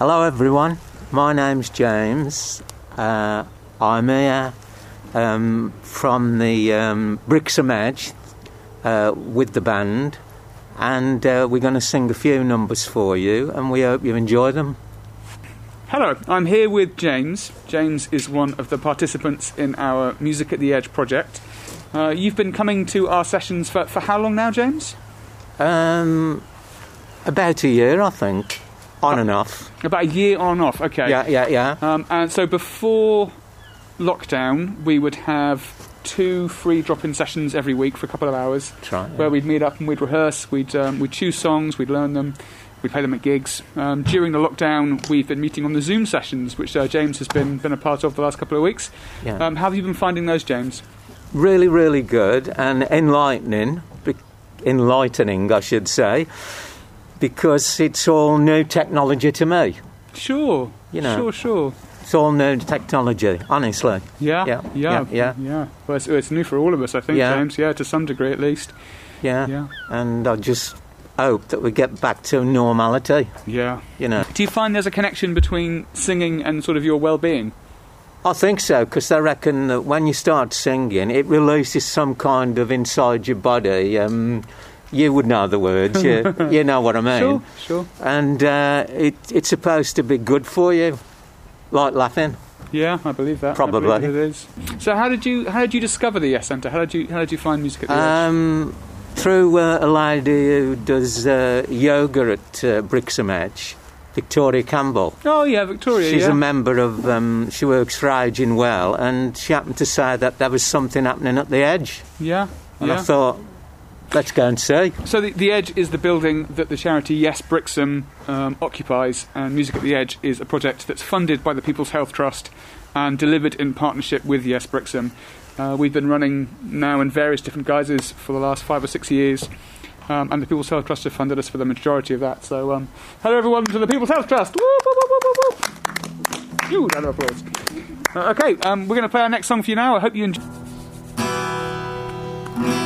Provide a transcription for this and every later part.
Hello, everyone. My name's James. Uh, I'm here um, from the um, Brixham Edge uh, with the band, and uh, we're going to sing a few numbers for you, and we hope you enjoy them. Hello, I'm here with James. James is one of the participants in our Music at the Edge project. Uh, you've been coming to our sessions for, for how long now, James? Um, about a year, I think, on and off. About a year on and off, okay. Yeah, yeah, yeah. Um, and so before lockdown, we would have two free drop-in sessions every week for a couple of hours, right, yeah. where we'd meet up and we'd rehearse. We'd um, we'd choose songs, we'd learn them, we'd play them at gigs. Um, during the lockdown, we've been meeting on the Zoom sessions, which uh, James has been been a part of the last couple of weeks. Yeah. Um, how have you been finding those, James? really, really good and enlightening, enlightening, I should say, because it's all new technology to me. Sure, You know. sure, sure. It's all new technology, honestly. Yeah, Yeah, yeah, yeah, yeah. Well, it's, it's new for all of us, I think, Yeah. James. Yeah, to some degree at least. Yeah. Yeah, And I just hope that we get back to normality, yeah. you know. Do you find there's a connection between singing and sort of your well-being? I think so, because I reckon that when you start singing, it releases some kind of inside your body. Um, you would know the words, you, you know what I mean. Sure, sure. And uh, it, it's supposed to be good for you, like laughing. Yeah, I believe that. Probably. believe it is. So, how did you how did you discover the Yes Centre? How did you how did you find music at the? Um, through uh, a lady who does uh, yoga at uh, Brixham Edge, Victoria Campbell. Oh yeah, Victoria. She's yeah. a member of, um, she works for Aging Well, and she happened to say that there was something happening at the Edge. yeah, And I thought, let's go and see. So the, the Edge is the building that the charity Yes Brixham um, occupies, and Music at the Edge is a project that's funded by the People's Health Trust and delivered in partnership with Yes Brixham. Uh, we've been running now in various different guises for the last five or six years, um, and the People's Health Trust have funded us for the majority of that. So, um, hello everyone to the People's Health Trust! Woo, woo, woo, woo, woo, round of applause. Uh, okay, um, we're going to play our next song for you now. I hope you enjoy.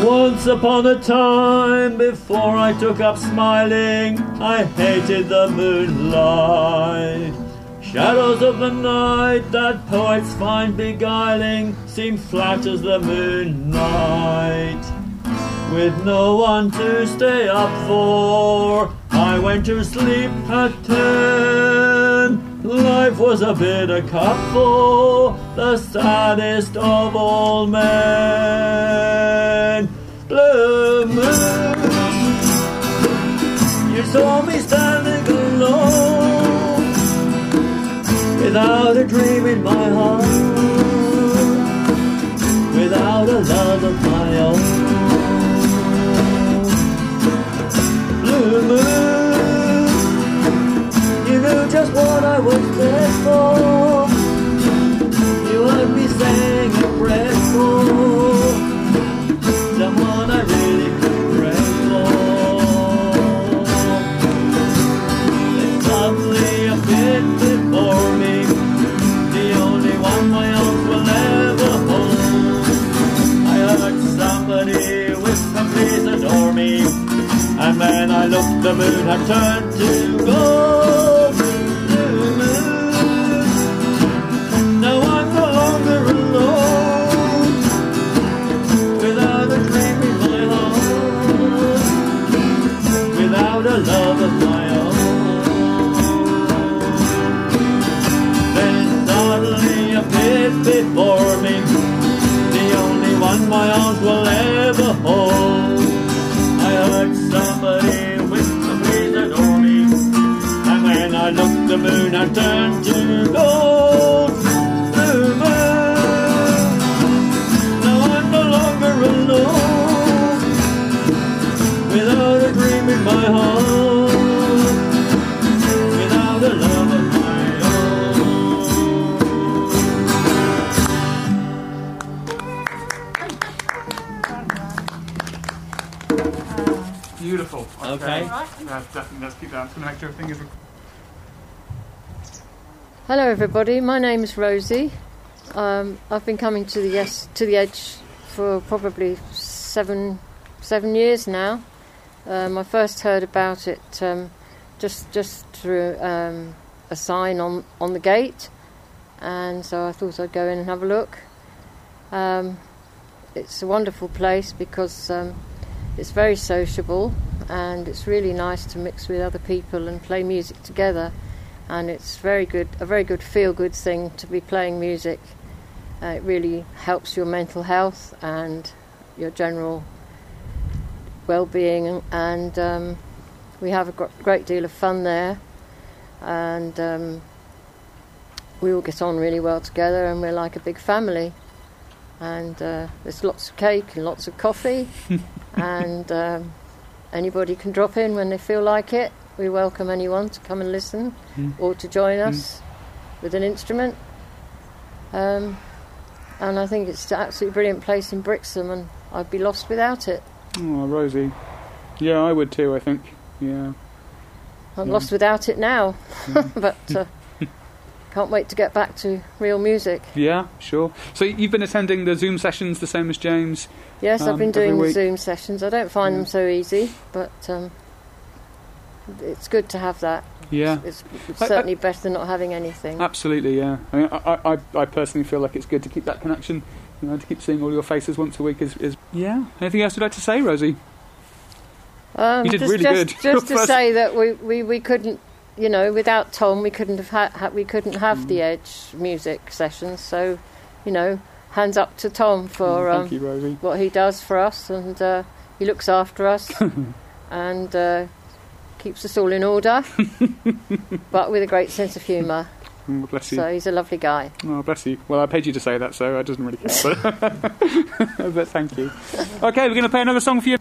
Once upon a time, before I took up smiling, I hated the moonlight. Shadows of the night that poets find beguiling seem flat as the moonlight. With no one to stay up for, I went to sleep at ten. Life was a bitter cup for the saddest of all men. Blue moon, you saw me standing alone, without a dream in my heart, moon had turned to the moon had turned to gold. Blue moon. Now I'm no longer alone. Without a dream in my heart. Without a love of my own. Beautiful. Okay. That's definitely, let's keep that. I'm just going to make sure everything is. Hello, everybody. My name is Rosie. Um, I've been coming to the yes to the edge for probably seven seven years now. Um, I first heard about it um, just just through um, a sign on, on the gate, and so I thought I'd go in and have a look. Um, it's a wonderful place because um, it's very sociable and it's really nice to mix with other people and play music together. And it's very good, a very good feel-good thing to be playing music. Uh, it really helps your mental health and your general well-being, and um, we have a gr- great deal of fun there. And um, we all get on really well together, and we're like a big family. And uh, there's lots of cake and lots of coffee, and um, anybody can drop in when they feel like it. We welcome anyone to come and listen Mm. or to join us with an instrument. Um, and I think it's an absolutely brilliant place in Brixham, and I'd be lost without it. Oh, Rosie. Yeah, I would too. I think. Yeah. I'm Yeah. lost without it now, Yeah. but uh, can't wait to get back to real music. Yeah, sure. So you've been attending the Zoom sessions the same as James. Yes, Um, I've been doing the. Zoom sessions. I don't find Yeah. them so easy, but um, it's good to have that. Yeah. It's, it's I- I- certainly better than not having anything. Absolutely, yeah. I, mean, I, I, I personally feel like it's good to keep that connection. You know, to keep seeing all your faces once a week is, is yeah. Anything else you'd like to say, Rosie? Um, You did just, really just, good. Just to say that we, we, we couldn't, you know, without Tom, we couldn't have ha- ha- we couldn't have Mm. the Edge music sessions. So, you know, hands up to Tom for Mm, um, Thank you, Rosie. what he does for us, and uh, he looks after us and uh, keeps us all in order, but with a great sense of humour. Mm, bless you. So he's a lovely guy. Oh, bless you. Well, I paid you to say that, so it doesn't really care. But, but thank you. Okay, we're going to play another song for you.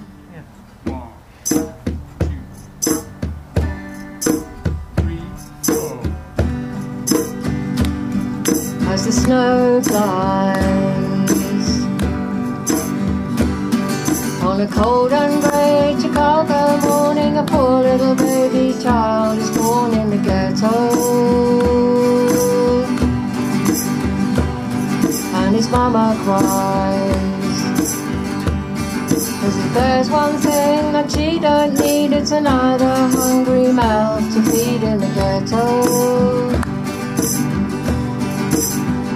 As the snow flies on a cold little baby child is born in the ghetto. And his mama cries. Cause if there's one thing that she don't need, it's another hungry mouth to feed in the ghetto.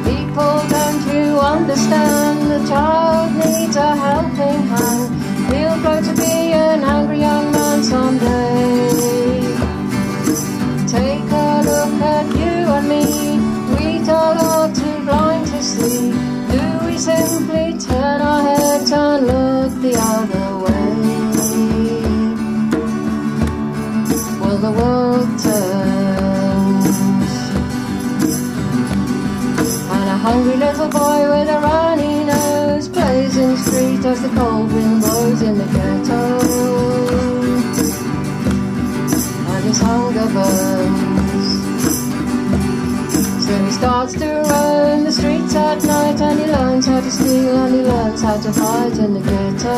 People, don't you understand? The child needs a helping hand. He'll grow to be an angry young man someday. Little boy with a runny nose plays in the street as the cold wind blows in the ghetto. And his hunger burns. So he starts to roam the streets at night and he learns how to steal and he learns how to fight in the ghetto.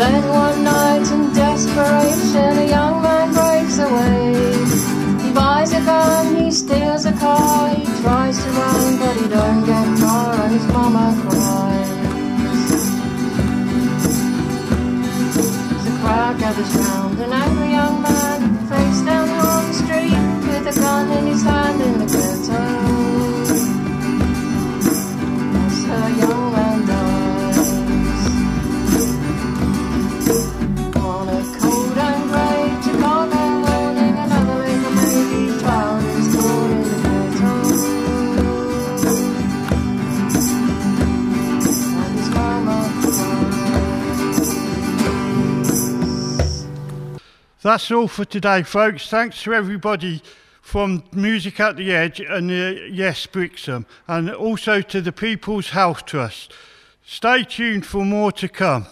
Then one night in desperation, a young man breaks away. He steals That's all for today, folks. Thanks to everybody from Music at the Edge and uh, Yes Brixham, and also to the People's Health Trust. Stay tuned for more to come.